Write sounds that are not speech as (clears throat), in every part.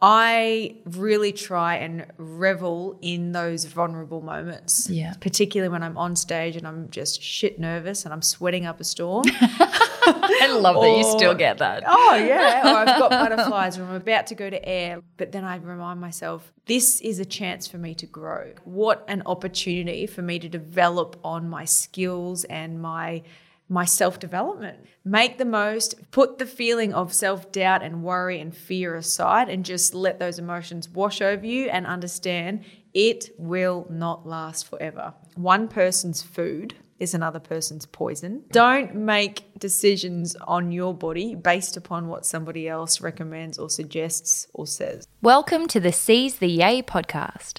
I really try and revel in those vulnerable moments. Yeah. Particularly when I'm on stage and I'm just shit nervous and I'm sweating up a storm. (laughs) I love that you still get that. oh, yeah. (laughs) Or I've got butterflies or I'm about to go to air. But then I remind myself, this is a chance for me to grow. What an opportunity for me to develop on my skills and my my self-development. Make the most, put the feeling of self-doubt and worry and fear aside and just let those emotions wash over you and understand it will not last forever. One person's food is another person's poison. Don't make decisions on your body based upon what somebody else recommends or suggests or says. Welcome to the Seize the Yay podcast.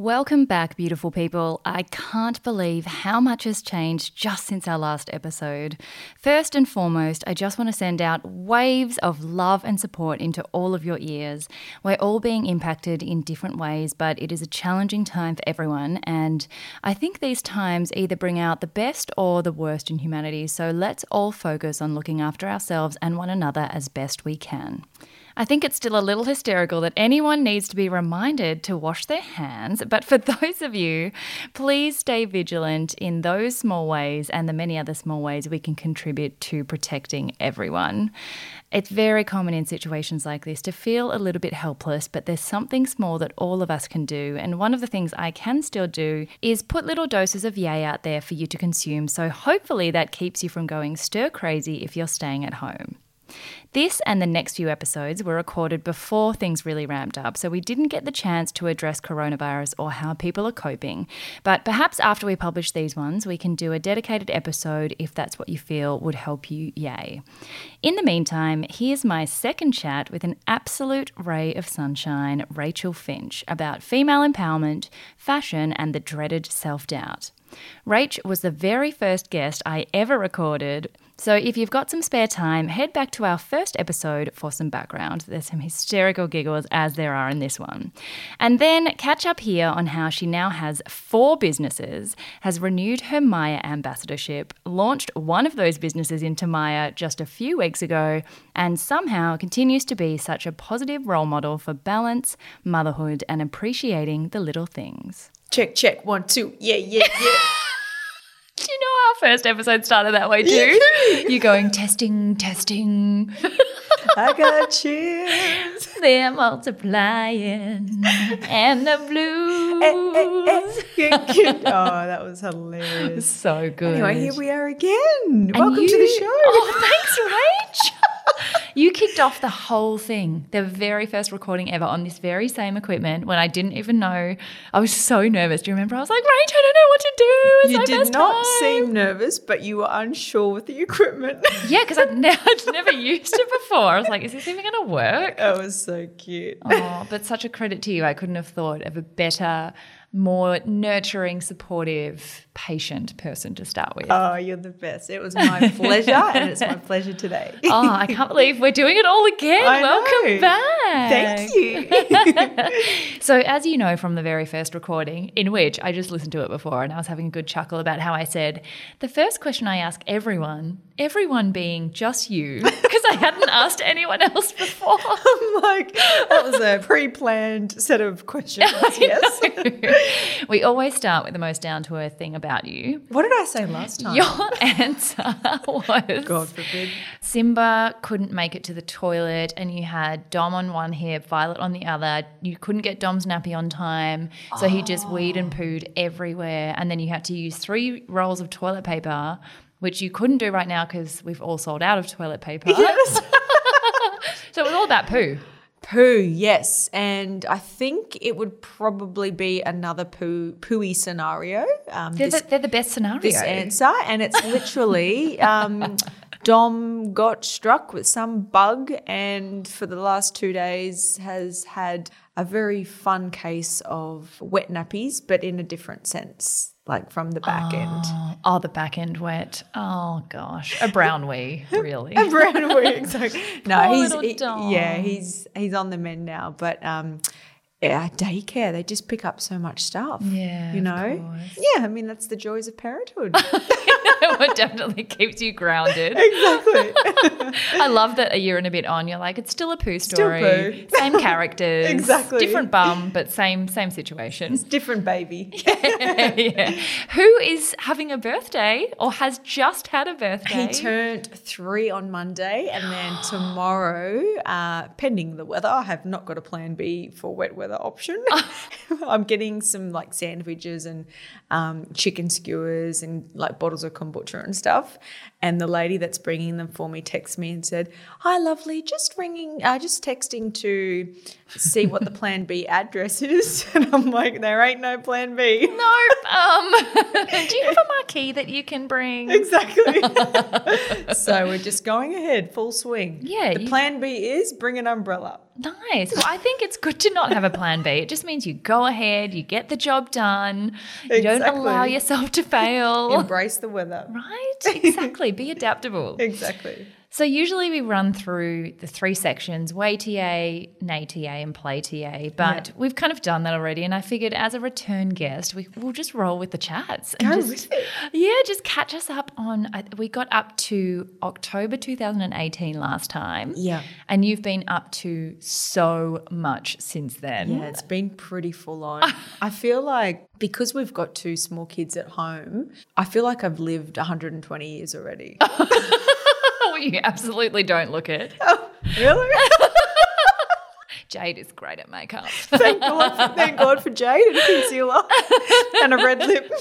Welcome back, beautiful people. I can't believe how much has changed just since our last episode. First and foremost, I just want to send out waves of love and support into all of your ears. We're all being impacted in different ways, but it is a challenging time for everyone. And I think these times either bring out the best or the worst in humanity. So let's all focus on looking after ourselves and one another as best we can. I think it's still a little hysterical that anyone needs to be reminded to wash their hands, but for (laughs) those of you, please stay vigilant in those small ways and the many other small ways we can contribute to protecting everyone. It's very common in situations like this to feel a little bit helpless, but there's something small that all of us can do. And one of the things I can still do is put little doses of yay out there for you to consume. So hopefully that keeps you from going stir crazy if you're staying at home. This and the next few episodes were recorded before things really ramped up, so we didn't get the chance to address coronavirus or how people are coping. But perhaps after we publish these ones, we can do a dedicated episode if that's what you feel would help you, yay. In the meantime, here's my second chat with an absolute ray of sunshine, Rachel Finch, about female empowerment, fashion, and the dreaded self doubt. Rach was the very first guest I ever recorded. So, if you've got some spare time, head back to our first episode for some background. There's some hysterical giggles as there are in this one. And then catch up here on how she now has four businesses, has renewed her Myer ambassadorship, launched one of those businesses into Myer just a few weeks ago, and somehow continues to be such a positive role model for balance, motherhood, and appreciating the little things. Check, check, one, two. Yeah, yeah, yeah. (laughs) Do you know our first episode started that way too? You're going testing, testing. I got chills. (laughs) They're multiplying, and the blues. (laughs) oh, that was hilarious. So good. Anyway, here we are again. And Welcome to the show. Oh, thanks, Rach. You kicked off the whole thing, the very first recording ever on this very same equipment when I didn't even know. I was so nervous. Do you remember? I was like, Rach, I don't know what to do. It's you did not time." seem nervous, but you were unsure with the equipment. Yeah, because I'd, ne- (laughs) I'd never used it before. I was like, is this even going to work? that was so cute. Oh, but such a credit to you. I couldn't have thought of a better, more nurturing, supportive, patient person to start with. Oh, you're the best. It was my pleasure, and it's my (laughs) pleasure today. oh, I can't believe we're doing it all again. I Welcome know. back. Thank you. (laughs) So, as you know from the very first recording, in which I just listened to it before and I was having a good chuckle about how I said, the first question I ask everyone, everyone being just you, (laughs) because I hadn't asked anyone else before. I'm like, that was a pre-planned set of questions. Yes. we always start with the most down to earth thing about you. What did I say last time? Your (laughs) answer was God forbid. Simba couldn't make it to the toilet, and you had Dom on one hip, Violet on the other. You couldn't get Dom's nappy on time, so he just weed and pooed everywhere. And then you had to use three rolls of toilet paper, which you couldn't do right now because we've all sold out of toilet paper. Yes. (laughs) So it was all about poo. Poo, yes. And I think it would probably be another poo pooey scenario. Um, They're, this, the, they're the best scenario. this answer. And it's literally (laughs) um, Dom got struck with some bug and for the last two days has had a very fun case of wet nappies, but in a different sense, like from the back end. Oh, oh, the back end wet. Oh gosh, a brown wee, (laughs) really. A brown wig, exactly. (laughs) No, he's little he- yeah, he's he's on the mend now. But um, yeah, daycare they just pick up so much stuff. Yeah, you know. Yeah, I mean that's the joys of parenthood. (laughs) (laughs) it definitely keeps you grounded. exactly. (laughs) I love that a year and a bit on, you're like, it's still a poo story. poo. Same (laughs) characters. Exactly. Different bum, but same same situation. It's different, baby. yeah. Who is having a birthday or has just had a birthday? He turned three on Monday, and then (gasps) tomorrow, uh, pending the weather, I have not got a plan B for wet weather option. I'm getting some like sandwiches and um, chicken skewers and like bottles of kombucha and stuff. And the lady that's bringing them for me texted me and said, "Hi, lovely, just ringing, uh, just texting to see what the Plan B address is." (laughs) And I'm like, "There ain't no Plan B." Nope. (laughs) Um, do you have a marquee that you can bring? Exactly. (laughs) so we're just going ahead, full swing. Yeah, The you- plan B is bring an umbrella. Nice. Well, I think it's good to not have a plan B. It just means you go ahead, you get the job done, you don't allow yourself to fail. Embrace the weather. Right? Exactly. Be adaptable. Exactly. So usually we run through the three sections: way TA, nay TA, and play TA. But we've kind of done that already, and I figured as a return guest, we, we'll just roll with the chats. And Go just, with it. Yeah, just catch us up on. We got up to October 2018 last time. Yeah. and you've been up to so much since then. Yeah, it's been pretty full on. (laughs) I feel like because we've got two small kids at home, I feel like I've lived 120 years already. (laughs) Oh, you absolutely don't look it. Oh, really? (laughs) Jade is great at makeup. thank God. Thank God for Jade and concealer (laughs) and a red lip.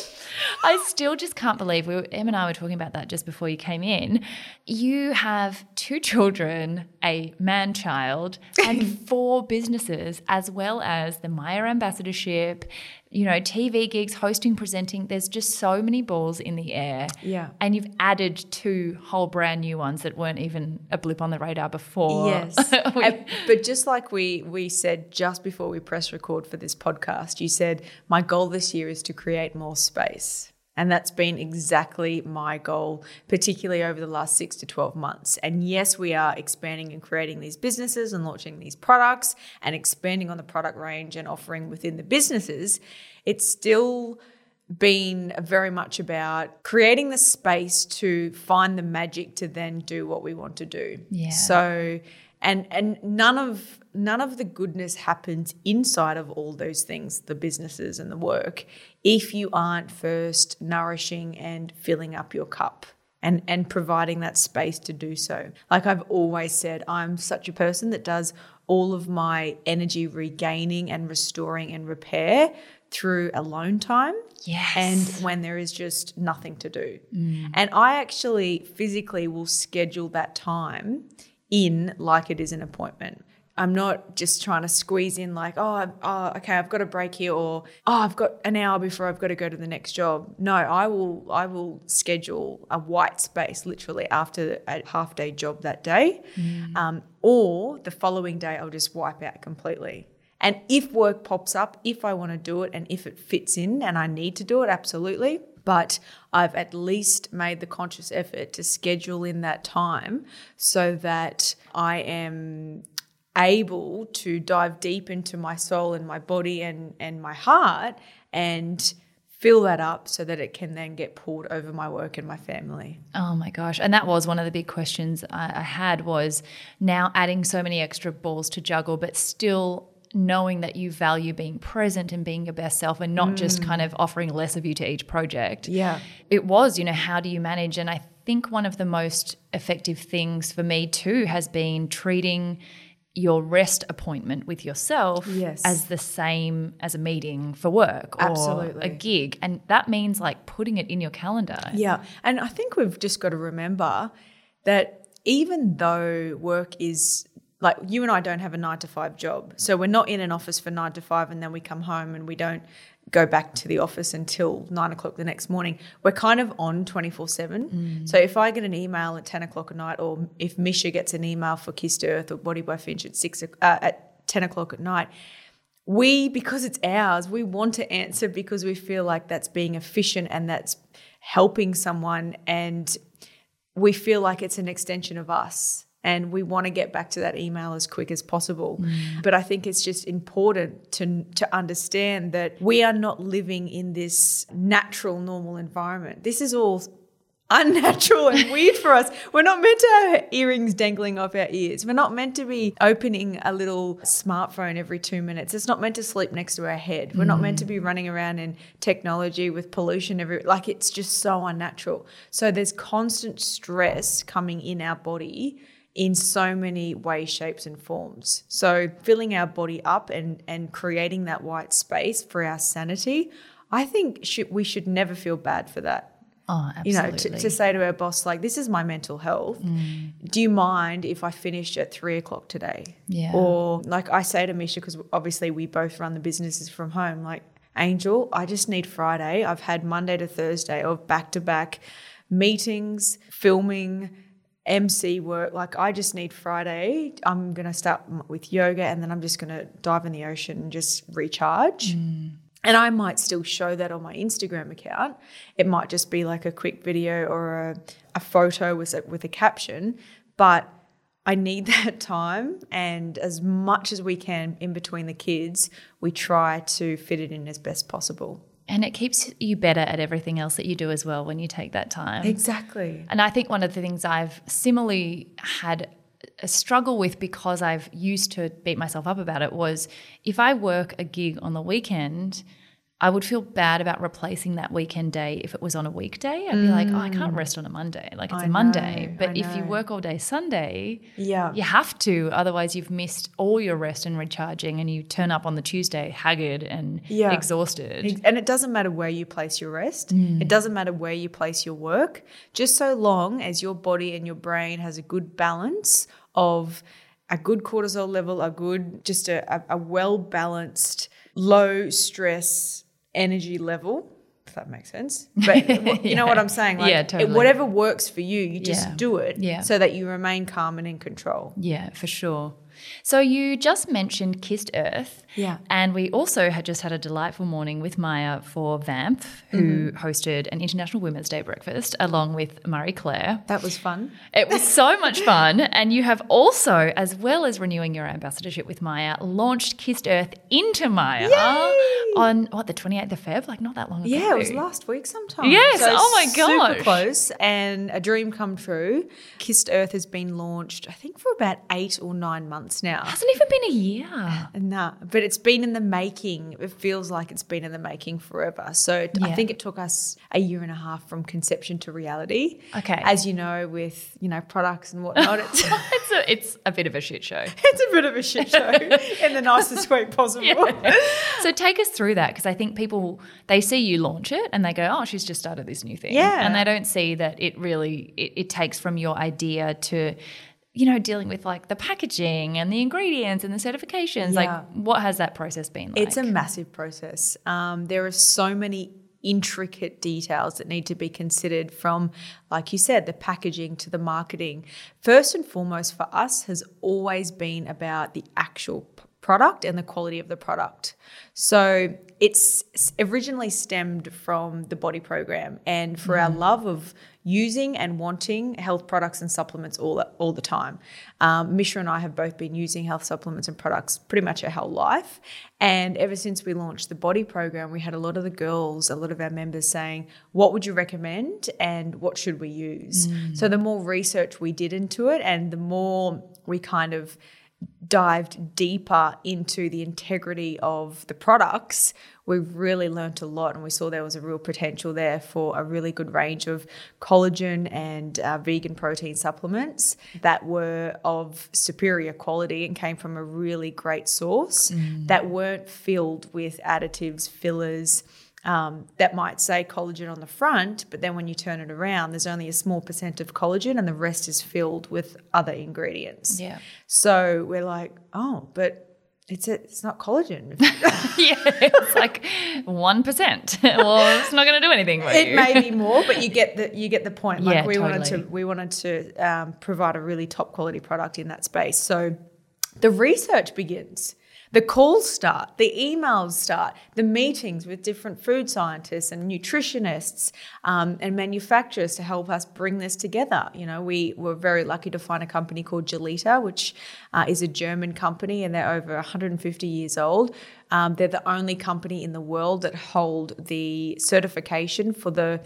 I still just can't believe we were, Em and I were talking about that just before you came in. You have two children, a man child, and (laughs) four businesses, as well as the Myer ambassadorship, you know, TV gigs, hosting, presenting. There's just so many balls in the air. Yeah. And you've added two whole brand new ones that weren't even a blip on the radar before. Yes. (laughs) We- but just like we we said just before we press record for this podcast, you said my goal this year is to create more space. And that's been exactly my goal, particularly over the last six to 12 months. And yes, we are expanding and creating these businesses and launching these products and expanding on the product range and offering within the businesses. It's still been very much about creating the space to find the magic to then do what we want to do. Yeah. So and and none of none of the goodness happens inside of all those things, the businesses and the work, if you aren't first nourishing and filling up your cup. And, and providing that space to do so. Like I've always said, I'm such a person that does all of my energy regaining and restoring and repair through alone time Yes. and when there is just nothing to do. Mm. And I actually physically will schedule that time in like it is an appointment. I'm not just trying to squeeze in like, oh, oh, okay, I've got a break here, or oh, I've got an hour before I've got to go to the next job. No, I will, I will schedule a white space literally after a half day job that day, um, or the following day I'll just wipe out completely. And if work pops up, if I want to do it and if it fits in and I need to do it, absolutely. But I've at least made the conscious effort to schedule in that time so that I am able to dive deep into my soul and my body and, and my heart and fill that up so that it can then get poured over my work and my family. Oh my gosh. And that was one of the big questions I, I had was now adding so many extra balls to juggle, but still knowing that you value being present and being your best self and not just mm. kind of offering less of you to each project. Yeah. It was, you know, how do you manage? And I think one of the most effective things for me too has been treating your rest appointment with yourself Yes. as the same as a meeting for work or Absolutely. a gig. And that means like putting it in your calendar. Yeah. And I think we've just got to remember that even though work is like you and I don't have a nine to five job. So we're not in an office for nine to five and then we come home and we don't go back to the office until nine o'clock the next morning. We're kind of on 24 7. So if I get an email at 10 o'clock at night, or if Misha gets an email for Kissed Earth or Body by Finch at, six, uh, at 10 o'clock at night, we, because it's ours, we want to answer because we feel like that's being efficient and that's helping someone. And we feel like it's an extension of us and we want to get back to that email as quick as possible. Mm. But I think it's just important to to understand that we are not living in this natural normal environment. This is all unnatural and (laughs) weird for us. We're not meant to have earrings dangling off our ears. We're not meant to be opening a little smartphone every 2 minutes. It's not meant to sleep next to our head. We're not meant to be mm. running around in technology with pollution every like it's just so unnatural. So there's constant stress coming in our body in so many ways, shapes, and forms. So filling our body up and and creating that white space for our sanity, I think should, we should never feel bad for that. Oh, You know, to, to say to our boss, like, this is my mental health. Mm. Do you mind if I finish at three o'clock today? Yeah. Or like I say to Misha, because obviously we both run the businesses from home, like, Angel, I just need Friday. I've had Monday to Thursday of back to back meetings, filming, MC work. Like, I just need Friday. I'm going to start with yoga and then I'm just going to dive in the ocean and just recharge. Mm. And I might still show that on my Instagram account. It might just be like a quick video or a, a photo with a, with a caption, but I need (laughs) that time. And as much as we can in between the kids, we try to fit it in as best possible. And it keeps you better at everything else that you do as well when you take that time. Exactly. And I think one of the things I've similarly had a struggle with because I've used to beat myself up about it was if I work a gig on the weekend, I would feel bad about replacing that weekend day if it was on a weekday. I'd be like, oh, I can't mm. rest on a Monday. Like it's I a Monday. know, but if you work all day Sunday, Yeah. you have to. Otherwise, you've missed all your rest and recharging, and you turn up on the Tuesday haggard and Yeah. exhausted. And it doesn't matter where you place your rest. It mm. doesn't matter where you place your work. Just so long as your body and your brain has a good balance of a good cortisol level, a good, just a, a, a well balanced, low stress energy level. If that makes sense, (laughs) but you know what I'm saying. Like, Yeah, it- totally. whatever works for you, you just Yeah. do it, Yeah. so that you remain calm and in control. Yeah, for sure. So you just mentioned Kissed Earth. Yeah. And we also had just had a delightful morning with Myer for VAMP, who mm-hmm. hosted an International Women's Day breakfast along with Marie Claire. That was fun. It was so much fun. And you have also, as well as renewing your ambassadorship with Myer, launched Kissed Earth into Myer on what, the 28th of Feb? Like not that long ago. Yeah, it was last week sometime. Yes, oh my god. Super close and a dream come true. Kissed Earth has been launched, I think, for about eight or nine months now. Hasn't even been a year. Nah, but it's been in the making. It feels like it's been in the making forever. So t- I Yeah. think it took us a year and a half from conception to reality. Okay. As you know, with you know products and whatnot, (laughs) it's (laughs) It's a, it's a bit of a shit show. (laughs) it's a bit of a shit show in the nicest way possible. So take us through that because I think people they see you launch it and they go, "Oh, she's just started this new thing," Yeah. and they don't see that it really it, it takes from your idea to you know dealing with like the packaging and the ingredients and the certifications. Yeah. Like, what has that process been like? It's a massive process. Um, there are so many intricate details that need to be considered from, like you said, the packaging to the marketing. First and foremost for us has always been about the actual product and the quality of the product. So it's originally stemmed from the body program and for our love of using and wanting health products and supplements all all the time. Um, Misha and I have both been using health supplements and products pretty much our whole life, and ever since we launched the body program, we had a lot of the girls, a lot of our members saying, "What would you recommend, and what should we use?" So the more research we did into it, and the more we kind of dived deeper into the integrity of the products, we really learnt a lot and we saw there was a real potential there for a really good range of collagen and uh, vegan protein supplements that were of superior quality and came from a really great source that weren't filled with additives, fillers, um, that might say collagen on the front, but then when you turn it around, there's only a small percent of collagen and the rest is filled with other ingredients. Yeah. So we're like, oh, but it's a, it's not collagen. (laughs) yeah, it's like one percent. (laughs) well, it's not going to do anything for it you. may be (laughs) more, but you get the you get the point. Like Yeah, we wanted to we wanted to um, provide a really top quality product in that space. So the research begins. The calls start, the emails start, the meetings with different food scientists and nutritionists um, and manufacturers to help us bring this together. You know, we were very lucky to find a company called Gelita, which uh, is a German company and they're over 150 years old. Um, they're the only company in the world that hold the certification for the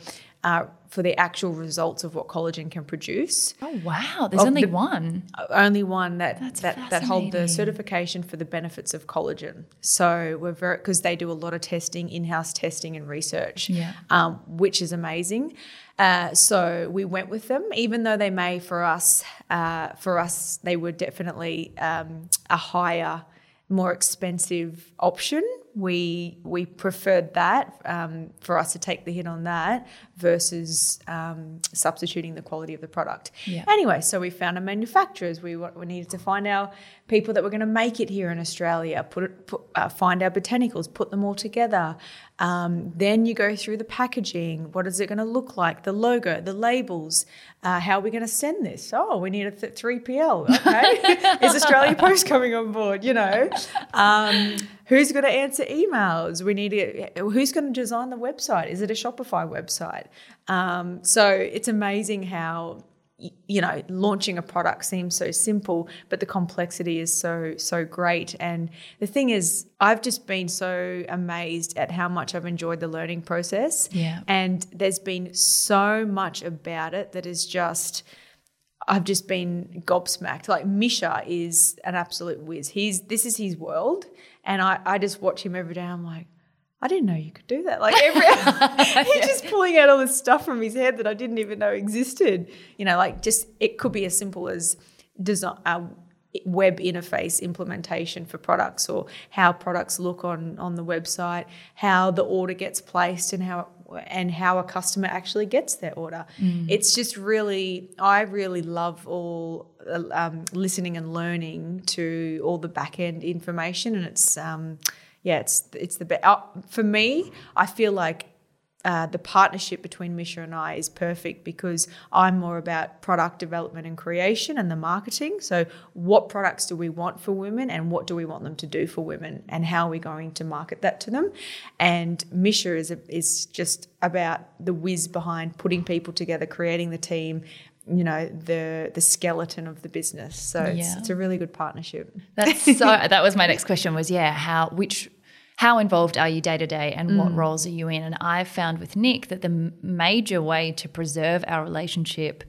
uh, for the actual results of what collagen can produce. oh wow, there's Of only the- one. Only one that That's that, that hold the certification for the benefits of collagen. So we're very because they do a lot of testing, in-house testing and research, Yeah. um, which is amazing. Uh, so we went with them, even though they may for us uh, for us they were definitely um, a higher, more expensive option. We we preferred that um, for us to take the hit on that versus um, substituting the quality of the product. Yeah. Anyway, so we found our manufacturers. We, we needed to find our people that were going to make it here in Australia, put it, put, uh, find our botanicals, put them all together. Um, then you go through the packaging. What is it going to look like? The logo, the labels. Uh, how are we going to send this? Oh, we need a th- 3PL. Okay. (laughs) is Australia Post coming on board? You know, um, who's going to answer emails? We need to, who's going to design the website? Is it a Shopify website? Um, so it's amazing how you know launching a product seems so simple but the complexity is so so great and the thing is i've just been so amazed at how much i've enjoyed the learning process Yeah. and there's been so much about it that is just I've just been gobsmacked. Like Misha is an absolute whiz. He's this is his world, and I, I just watch him every day. I'm like, I didn't know you could do that. Like every (laughs) (laughs) he's just pulling out all this stuff from his head that I didn't even know existed. You know, like just it could be as simple as design. Uh, web interface implementation for products or how products look on on the website how the order gets placed and how and how a customer actually gets their order it's just really i really love all um, listening and learning to all the back end information and it's um, yeah it's it's the best uh, for me i feel like uh, the partnership between Misha and I is perfect because I'm more about product development and creation and the marketing. So, what products do we want for women and what do we want them to do for women and how are we going to market that to them? And Misha is, a, is just about the whiz behind putting people together, creating the team. You know the the skeleton of the business, so it's, Yeah. it's a really good partnership. That's (laughs) so. that was my next question. Was yeah, how which. How involved are you day to day and Mm. what roles are you in? And I've found with Nick that the major way to preserve our relationship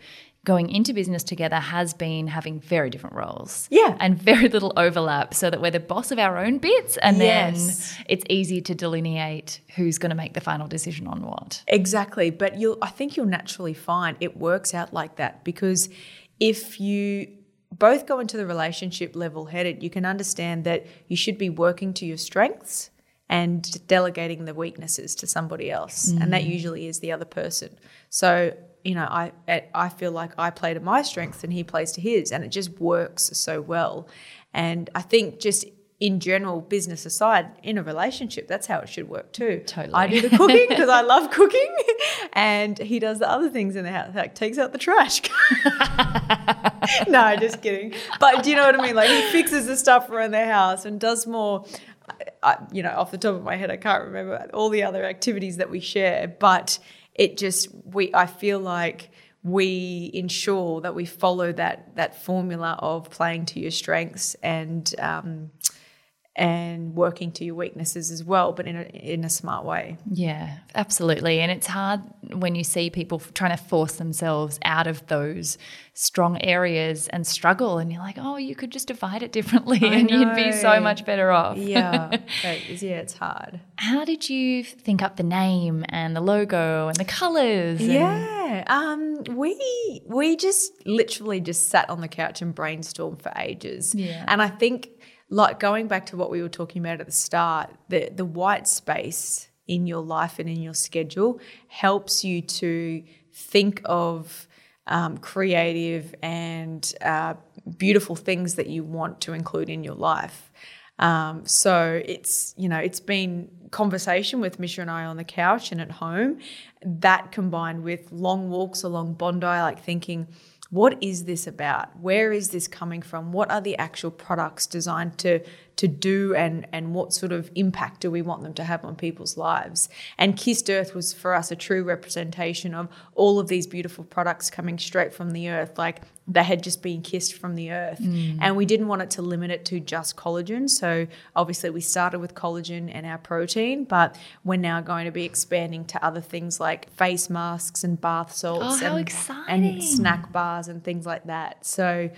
going into business together has been having very different roles. Yeah. And very little overlap so that we're the boss of our own bits and Yes. then it's easy to delineate who's going to make the final decision on what. Exactly, but you'll I think you'll naturally find it works out like that because if you both go into the relationship level headed, you can understand that you should be working to your strengths and delegating the weaknesses to somebody else, and that mm. usually is the other person. So you know, I I feel like I play to my strengths and he plays to his, and it just works so well. And I think just in general, business aside, in a relationship, that's how it should work too. Totally. I do the cooking because I love cooking, (laughs) and he does the other things in the house, like takes out the trash. (laughs) no, just kidding. But do you know what I mean? Like he fixes the stuff around the house and does more. I, you know, off the top of my head, I can't remember all the other activities that we share, but it just we. I feel like we ensure that we follow that that formula of playing to your strengths and um, and working to your weaknesses as well, but in a in a smart way. Yeah, absolutely. And it's hard when you see people f- trying to force themselves out of those strong areas and struggle, and you're like, oh, you could just divide it differently and you'd be so much better off. Yeah, (laughs) yeah, it's hard. How did you think up the name and the logo and the colors? and- Yeah, um, we we just literally just sat on the couch and brainstormed for ages. Yeah. and I think like going back to what we were talking about at the start, the the white space in your life and in your schedule helps you to think of um, creative and uh, beautiful things that you want to include in your life. Um, so it's you know it's been conversation with Misha and I on the couch and at home. That combined with long walks along Bondi, like thinking, what is this about? Where is this coming from? What are the actual products designed to to do and and what sort of impact do we want them to have on people's lives? And Kissed Earth was for us a true representation of all of these beautiful products coming straight from the earth. Like they had just been kissed from the earth. Mm. And we didn't want it to limit it to just collagen. So obviously we started with collagen and our protein, but we're now going to be expanding to other things like face masks and bath salts oh, and, and, snack bars and things like that. So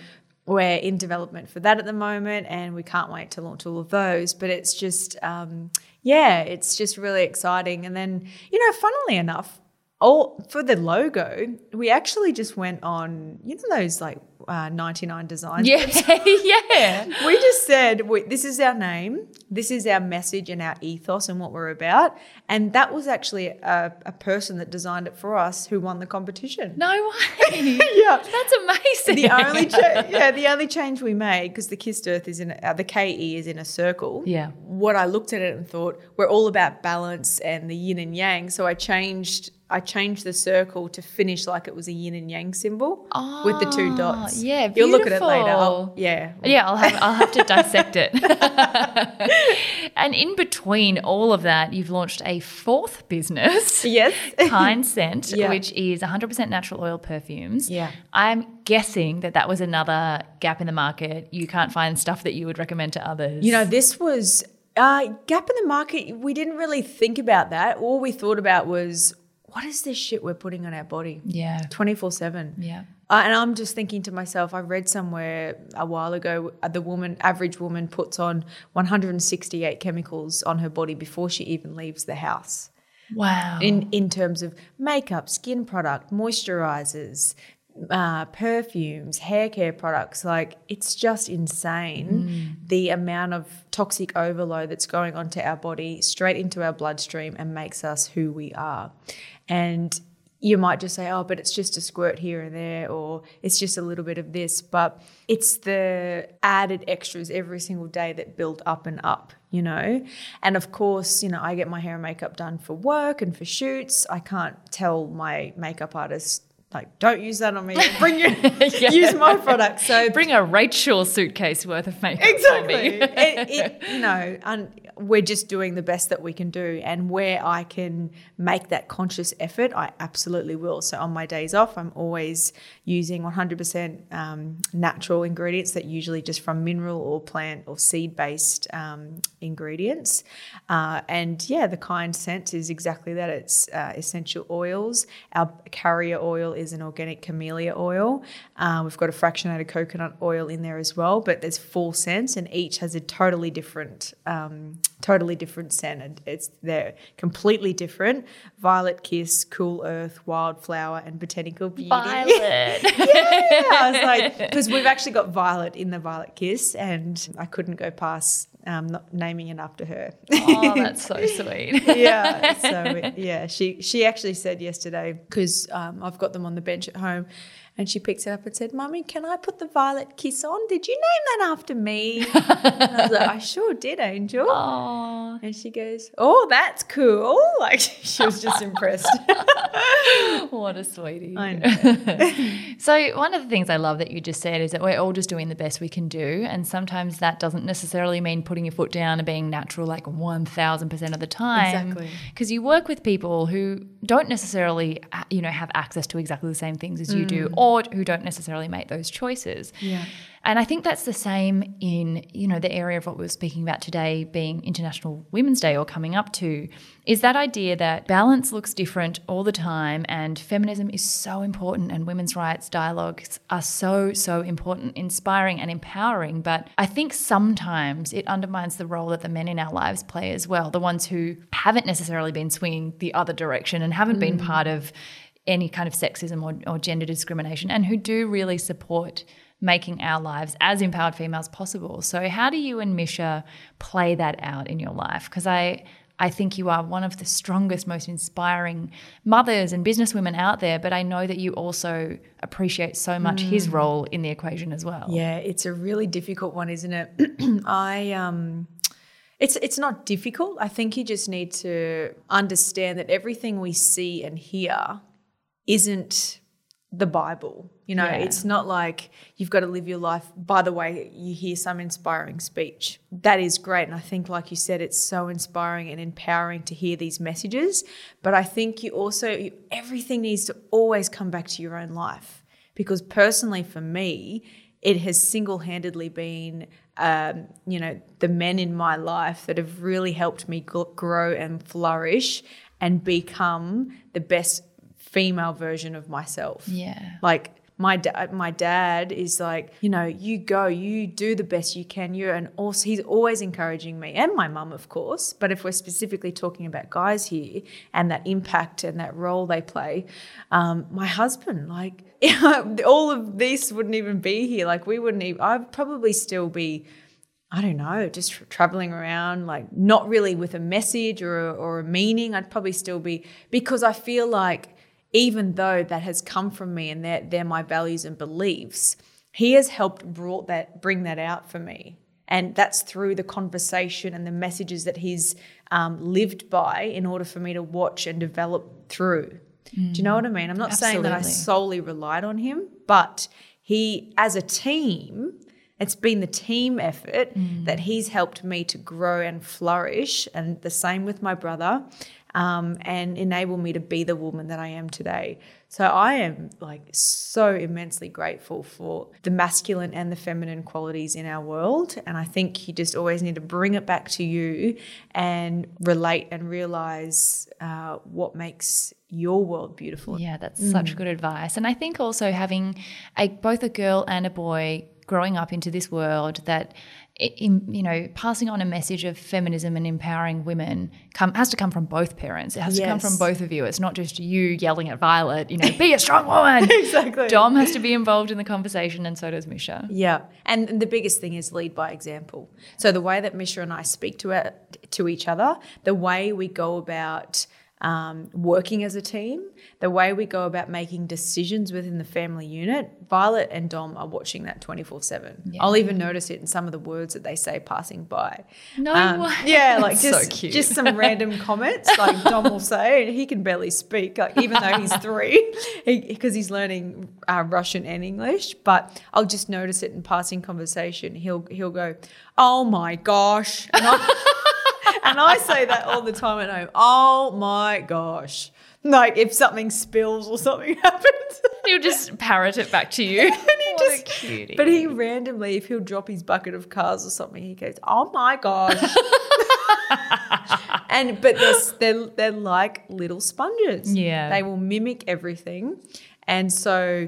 we're in development for that at the moment and we can't wait to launch all of those. But it's just, um, yeah, it's just really exciting. And then, you know, funnily enough, all for the logo, we actually just went on, you know, those like uh, 99 designs. Yeah, (laughs) (laughs) yeah. We just said, we, this is our name, this is our message and our ethos and what we're about. And that was actually a, a person that designed it for us who won the competition. No (laughs) way. yeah. That's amazing. The only, cha- yeah, the only change we made, because the Kissed Earth is in, uh, the KE is in a circle. Yeah. What I looked at it and thought, we're all about balance and the yin and yang. So I changed I changed the circle to finish like it was a yin and yang symbol oh, with the two dots. Yeah, beautiful. you'll look at it later. I'll, yeah, yeah. I'll have I'll have to dissect it. (laughs) and in between all of that, you've launched a fourth business. Yes, (laughs) Kind Scent, yeah. which is 100% natural oil perfumes. Yeah, I'm guessing that that was another gap in the market. You can't find stuff that you would recommend to others. You know, this was uh, gap in the market, we didn't really think about that. All we thought about was what is this shit we're putting on our body? Yeah. 24 7. Yeah. Uh, and I'm just thinking to myself, I read somewhere a while ago, uh, the woman, average woman, puts on 168 chemicals on her body before she even leaves the house. Wow. In in terms of makeup, skin product, moisturizers, uh, perfumes, hair care products. Like it's just insane mm. the amount of toxic overload that's going onto our body, straight into our bloodstream, and makes us who we are. And you might just say, oh, but it's just a squirt here and there, or it's just a little bit of this. But it's the added extras every single day that build up and up, you know? And of course, you know, I get my hair and makeup done for work and for shoots. I can't tell my makeup artist, like, don't use that on me. (laughs) Bring your, (laughs) yeah. use my product. So bring a Rachel suitcase worth of makeup. Exactly. (laughs) it, it, you know, and we're just doing the best that we can do. And where I can make that conscious effort, I absolutely will. So on my days off, I'm always using 100% um, natural ingredients that usually just from mineral or plant or seed based um, ingredients. Uh, and yeah, the kind scent is exactly that. It's uh, essential oils. Our carrier oil is an organic camellia oil. Uh, we've got a fractionated coconut oil in there as well, but there's four scents, and each has a totally different um, totally different scent. And It's they're completely different. Violet Kiss, Cool Earth, Wildflower, and Botanical Beauty. Violet. (laughs) yeah, I was like, because we've actually got Violet in the Violet Kiss, and I couldn't go past um, naming it after her. oh, (laughs) that's so sweet. yeah. So (laughs) yeah, she she actually said yesterday because um, I've got them on the bench at home, and she picks it up and said, Mummy, can I put the violet kiss on? Did you name that after me? I was like, I sure did, Angel. Aww. And she goes, Oh, that's cool. (laughs) Like she was just impressed. (laughs) what a sweetie. I know. (laughs) so, one of the things I love that you just said is that we're all just doing the best we can do. And sometimes that doesn't necessarily mean putting your foot down and being natural like 1000% of the time. Exactly. Because you work with people who don't necessarily, you know, have access to exactly the same things as you mm. do who don't necessarily make those choices. Yeah. And I think that's the same in, you know, the area of what we are speaking about today being International Women's Day or coming up to, is that idea that balance looks different all the time and feminism is so important and women's rights dialogues are so, so important, inspiring and empowering. But I think sometimes it undermines the role that the men in our lives play as well, the ones who haven't necessarily been swinging the other direction and haven't mm. been part of any kind of sexism or, or gender discrimination and who do really support making our lives as empowered females possible. So how do you and Misha play that out in your life? Because I I think you are one of the strongest, most inspiring mothers and businesswomen out there. But I know that you also appreciate so much mm. his role in the equation as well. Yeah, it's a really difficult one, isn't it? (clears throat) I um it's it's not difficult. I think you just need to understand that everything we see and hear isn't the Bible. You know, yeah. it's not like you've got to live your life. By the way, you hear some inspiring speech. That is great. And I think, like you said, it's so inspiring and empowering to hear these messages. But I think you also, everything needs to always come back to your own life. Because personally, for me, it has single handedly been um, you know, the men in my life that have really helped me grow and flourish and become the best female version of myself. Yeah. Like my dad my dad is like you know you go you do the best you can you're and also he's always encouraging me and my mum of course but if we're specifically talking about guys here and that impact and that role they play um, my husband like (laughs) all of this wouldn't even be here like we wouldn't even i'd probably still be I don't know, just traveling around, like not really with a message or a, or a meaning. I'd probably still be because I feel like even though that has come from me and they're, they're my values and beliefs, he has helped brought that bring that out for me. And that's through the conversation and the messages that he's um, lived by in order for me to watch and develop through. Mm. Do you know what I mean? I'm not Absolutely. saying that I solely relied on him, but he, as a team, it's been the team effort mm. that he's helped me to grow and flourish. And the same with my brother um, and enable me to be the woman that I am today. So I am like so immensely grateful for the masculine and the feminine qualities in our world. And I think you just always need to bring it back to you and relate and realize uh, what makes your world beautiful. Yeah, that's mm. such good advice. And I think also having a both a girl and a boy growing up into this world that in, you know, passing on a message of feminism and empowering women come, has to come from both parents. It has yes. to come from both of you. It's not just you yelling at Violet, you know, be a strong woman. (laughs) exactly. Dom has to be involved in the conversation, and so does Misha. Yeah, and the biggest thing is lead by example. So the way that Misha and I speak to it, to each other, the way we go about um, working as a team, the way we go about making decisions within the family unit, Violet and Dom are watching that 24 yeah. 7. I'll even notice it in some of the words that they say passing by. No um, way. Yeah, like just, so just some random (laughs) comments like Dom will say, he can barely speak, like, even though he's three, because (laughs) he, he's learning uh, Russian and English. But I'll just notice it in passing conversation. He'll, he'll go, oh my gosh. And I say that all the time at home. Oh my gosh. Like if something spills or something (laughs) happens. He'll just parrot it back to you. (laughs) and he what just, a cutie. But he randomly, if he'll drop his bucket of cars or something, he goes, Oh my gosh. (laughs) and but they're, they're they're like little sponges. Yeah. They will mimic everything. And so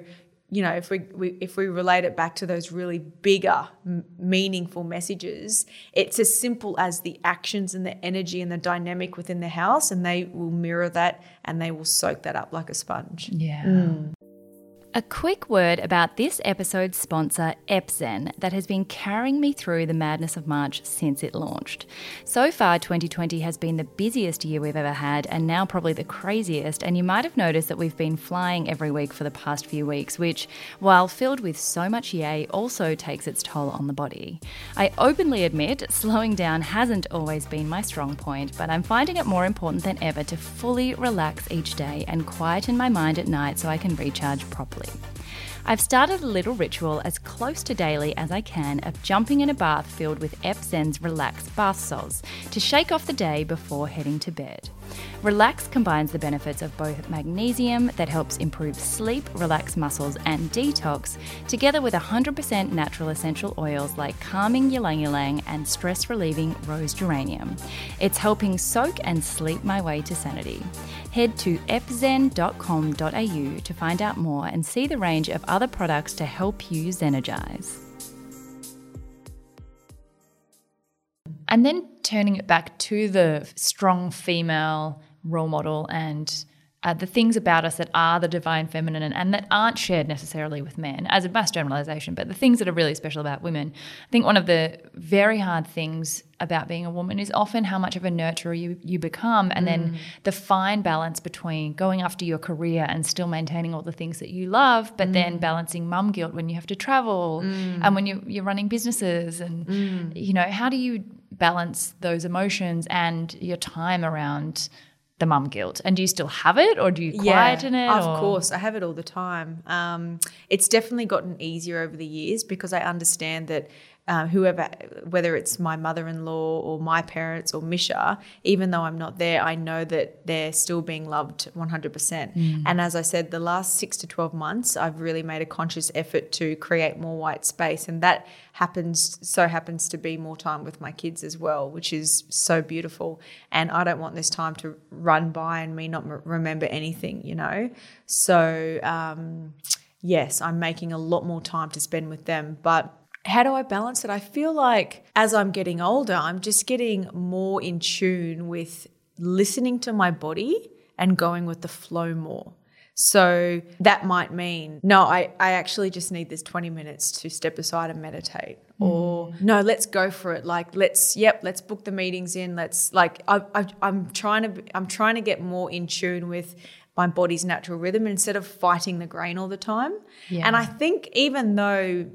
you know, if we, we, if we relate it back to those really bigger, m- meaningful messages, it's as simple as the actions and the energy and the dynamic within the house, and they will mirror that and they will soak that up like a sponge. Yeah. Mm. A quick word about this episode's sponsor, Epzen, that has been carrying me through the madness of March since it launched. So far, 2020 has been the busiest year we've ever had, and now probably the craziest. And you might have noticed that we've been flying every week for the past few weeks, which, while filled with so much yay, also takes its toll on the body. I openly admit slowing down hasn't always been my strong point, but I'm finding it more important than ever to fully relax each day and quieten my mind at night so I can recharge properly. I've started a little ritual as close to daily as I can of jumping in a bath filled with Epzen's Relax bath salts to shake off the day before heading to bed. Relax combines the benefits of both magnesium that helps improve sleep, relax muscles, and detox, together with 100% natural essential oils like calming ylang ylang and stress relieving rose geranium. It's helping soak and sleep my way to sanity. Head to epzen.com.au to find out more and see the range of other products to help you Zenergize. And then turning it back to the strong female role model and uh, the things about us that are the divine feminine and, and, that aren't shared necessarily with men, as a mass generalization, but the things that are really special about women. I think one of the very hard things about being a woman is often how much of a nurturer you, you become, and mm. then the fine balance between going after your career and still maintaining all the things that you love, but mm. then balancing mum guilt when you have to travel mm. and when you, you're running businesses. And, mm. you know, how do you balance those emotions and your time around? The mum guilt? And do you still have it or do you quieten yeah, it? Of or? course, I have it all the time. Um, it's definitely gotten easier over the years because I understand that uh, whoever, whether it's my mother in law or my parents or Misha, even though I'm not there, I know that they're still being loved 100%. Mm. And as I said, the last six to 12 months, I've really made a conscious effort to create more white space. And that happens, so happens to be more time with my kids as well, which is so beautiful. And I don't want this time to run by and me not remember anything, you know? So, um, yes, I'm making a lot more time to spend with them. But how do I balance it? I feel like as I'm getting older, I'm just getting more in tune with listening to my body and going with the flow more. So that might mean, no, I, I actually just need this 20 minutes to step aside and meditate. Mm. Or no, let's go for it. Like let's, yep, let's book the meetings in. Let's like I, I I'm trying to I'm trying to get more in tune with my body's natural rhythm instead of fighting the grain all the time. Yeah. And I think even though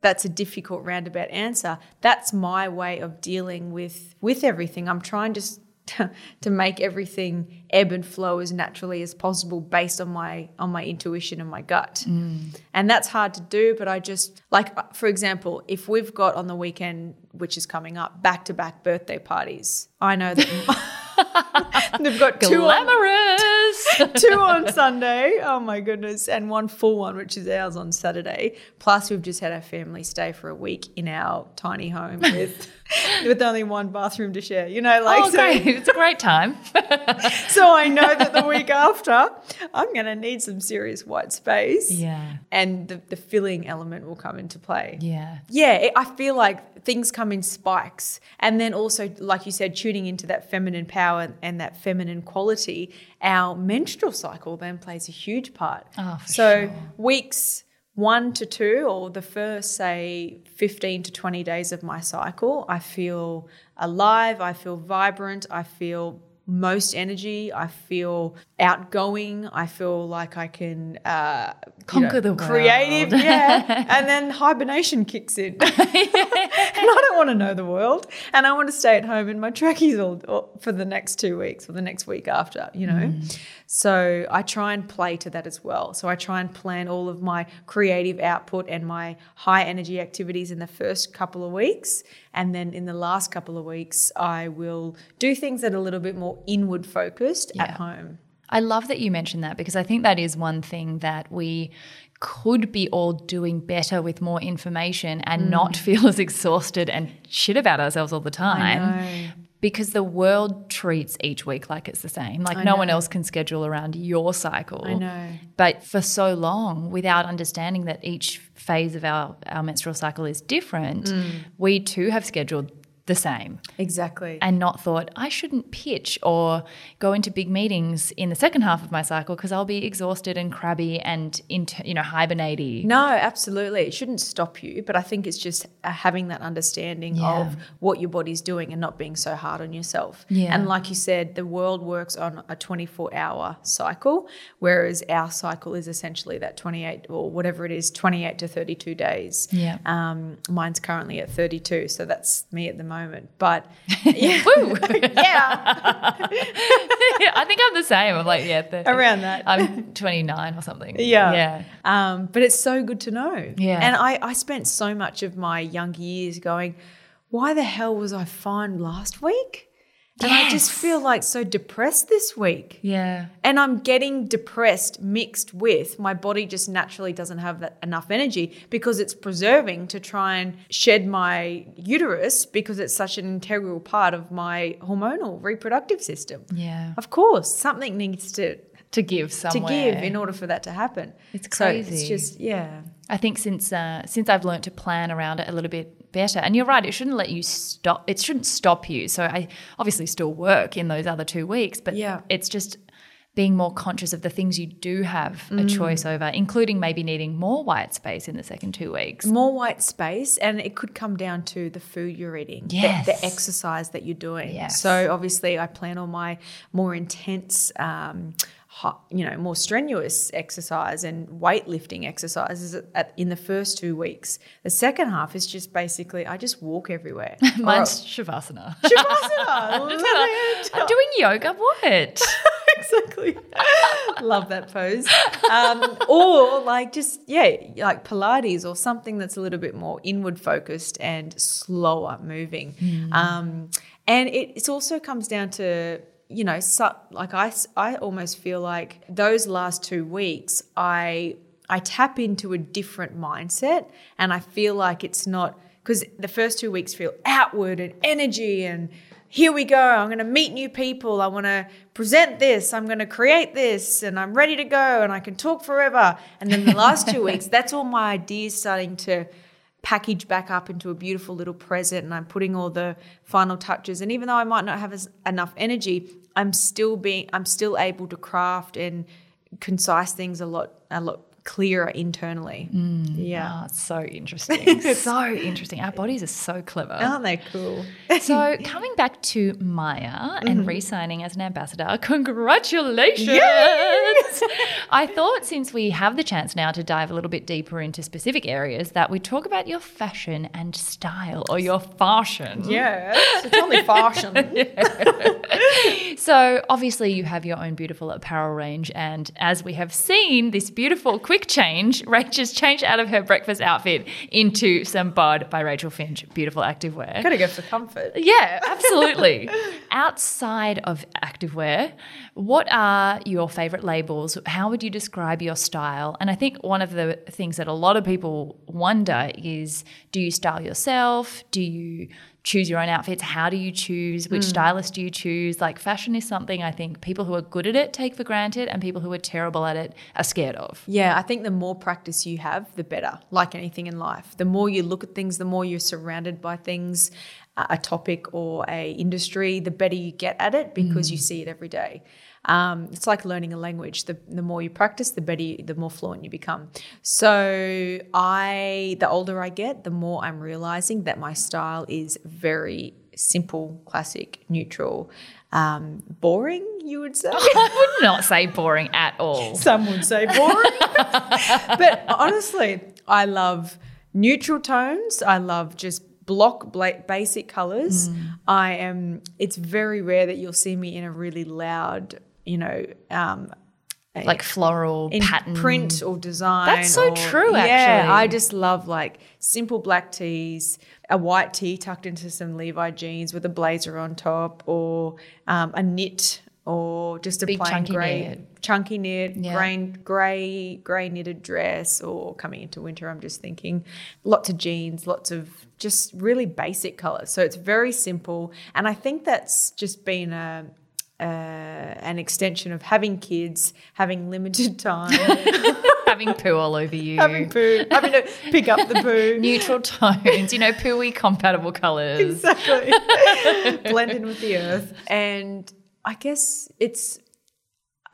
that's a difficult roundabout answer. That's my way of dealing with with everything. I'm trying to to make everything ebb and flow as naturally as possible based on my on my intuition and my gut. Mm. And that's hard to do, but I just like uh, for example, if we've got on the weekend which is coming up back-to-back birthday parties, I know that (laughs) (laughs) (laughs) they've got two glamorous (laughs) two on Sunday. Oh my goodness. And one full one, which is ours on Saturday. Plus, we've just had our family stay for a week in our tiny home with (laughs) (laughs) with only one bathroom to share. You know, like oh, so, it's a great time. (laughs) so I know that the week after, I'm going to need some serious white space. Yeah. And the, the filling element will come into play. Yeah. Yeah. It, I feel like things come in spikes. And then also, like you said, tuning into that feminine power and that feminine quality, our menstrual cycle then plays a huge part. Oh, so sure. weeks one to two, or the first, say, 15 to 20 days of my cycle, I feel alive, I feel vibrant, I feel most energy. I feel outgoing. I feel like I can uh, conquer know, the world. Creative, (laughs) yeah. and then hibernation kicks in. (laughs) and I don't want to know the world, and I want to stay at home in my trackies all, all, for the next two weeks or the next week after. You know, mm. so I try and play to that as well. So I try and plan all of my creative output and my high energy activities in the first couple of weeks, and then in the last couple of weeks, I will do things that are a little bit more inward focused yeah. at home. I love that you mentioned that because I think that is one thing that we could be all doing better with more information and mm. not feel as (laughs) exhausted and shit about ourselves all the time. Because the world treats each week like it's the same. Like I no know. one else can schedule around your cycle. I know. But for so long, without understanding that each phase of our, our menstrual cycle is different, mm. we too have scheduled the same. Exactly. And not thought, I shouldn't pitch or go into big meetings in the second half of my cycle because I'll be exhausted and crabby and, into, you know, hibernating. No, absolutely. It shouldn't stop you. But I think it's just uh, having that understanding yeah. of what your body's doing and not being so hard on yourself. Yeah. And like you said, the world works on a 24 hour cycle, whereas our cycle is essentially that 28 or whatever it is, 28 to 32 days. Yeah. Um, mine's currently at 32. So that's me at the moment moment. But (laughs) yeah, (laughs) (laughs) yeah. yeah. I think I'm the same. I'm like yeah, 30. around that. I'm 29 or something. Yeah, yeah. Um, but it's so good to know. Yeah, and I I spent so much of my young years going, why the hell was I fine last week? And yes. I just feel like so depressed this week. Yeah. And I'm getting depressed mixed with my body just naturally doesn't have that enough energy because it's preserving to try and shed my uterus because it's such an integral part of my hormonal reproductive system. Yeah. Of course, something needs to to give somewhere. To give in order for that to happen. It's crazy. So it's just yeah. I think since uh, since I've learned to plan around it a little bit better. And you're right, it shouldn't let you stop. It shouldn't stop you. So I obviously still work in those other two weeks, but yeah. it's just being more conscious of the things you do have a choice over, including maybe needing more white space in the second two weeks. more white space and it could come down to the food you're eating the- Yes. the, exercise that you're doing Yes. so obviously i plan on my more intense um, you know more strenuous exercise and weightlifting exercises at, in the first two weeks the second half is just basically i just walk everywhere (laughs) Mine's Shavasana. (laughs) Shavasana, (laughs) it. I'm doing yoga. What? exactly. Love that pose. Um, or like just yeah, like Pilates or something that's a little bit more inward focused and slower moving. Um, and it it also comes down to you know so, like I almost feel like those last two weeks I I tap into a different mindset and I feel like it's not because the first two weeks feel outward and energy and here we go. I'm going to meet new people. I want to present this. I'm going to create this and I'm ready to go and I can talk forever. And then the last two weeks, (laughs) that's all my ideas starting to package back up into a beautiful little present and I'm putting all the final touches. And even though I might not have as, enough energy, I'm still being I'm still able to craft and concise things a lot a lot clearer internally. Mm. Yeah. Oh, it's so interesting. (laughs) so interesting. Our bodies are so clever. Aren't they cool? (laughs) So, coming back to Myer and mm-hmm. re signing as an ambassador, congratulations! (laughs) I thought since we have the chance now to dive a little bit deeper into specific areas, that we talk about your fashion and style or your fashion. Yeah. It's only fashion. So, obviously, you have your own beautiful apparel range. And as we have seen, this beautiful quick change, (laughs) Rachel's changed out of her breakfast outfit into some Bod by Rachel Finch beautiful activewear. Gotta go for comfort. Yeah, (laughs) absolutely. Outside of activewear, what are your favorite labels? How would you describe your style? And I think one of the things that a lot of people wonder is do you style yourself? Do you choose your own outfits? How do you choose? Which hmm. stylist do you choose? Like fashion is something I think people who are good at it take for granted and people who are terrible at it are scared of. Yeah, I think the more practice you have, the better. Like anything in life, the more you look at things, the more you're surrounded by things, a topic or a industry, the better you get at it because you hmm. see it every day. Um, it's like learning a language. The, the more you practice, the better, you, the more fluent you become. So I, the older I get, the more I'm realizing that my style is very simple, classic, neutral, um, boring. You would say. (laughs) I would not say boring at all. (laughs) Some would say boring. (laughs) but honestly, I love neutral tones. I love just block basic colors. I am, it's very rare that you'll see me in a really loud, you know, um, Like floral in pattern. print or design. That's so or- true, Yeah, actually. I just love like simple black tees, a white tee tucked into some Levi jeans with a blazer on top, or um, a knit, or just a Big plain chunky grey, knit. chunky knit, Yeah. grey, grey, grey knitted dress. Or coming into winter, I'm just thinking lots of jeans, lots of just really basic colors. So it's very simple, and I think that's just been a uh, an extension of having kids, having limited time, (laughs) having poo all over you. having poo, having to pick up the poo. (laughs) Neutral tones, you know, pooey compatible colours. exactly. (laughs) Blend in with the earth. And I guess it's,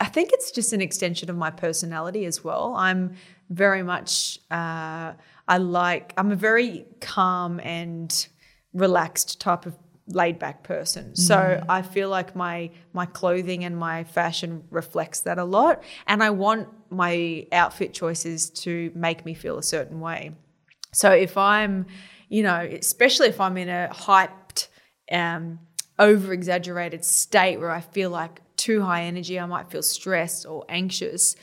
I think it's just an extension of my personality as well. I'm very much, uh, I like, I'm a very calm and relaxed type of laid back person. So I feel like my my clothing and my fashion reflects that a lot and I want my outfit choices to make me feel a certain way. So if I'm, you know, especially if I'm in a hyped, um, over exaggerated state where I feel like too high energy, I might feel stressed or anxious.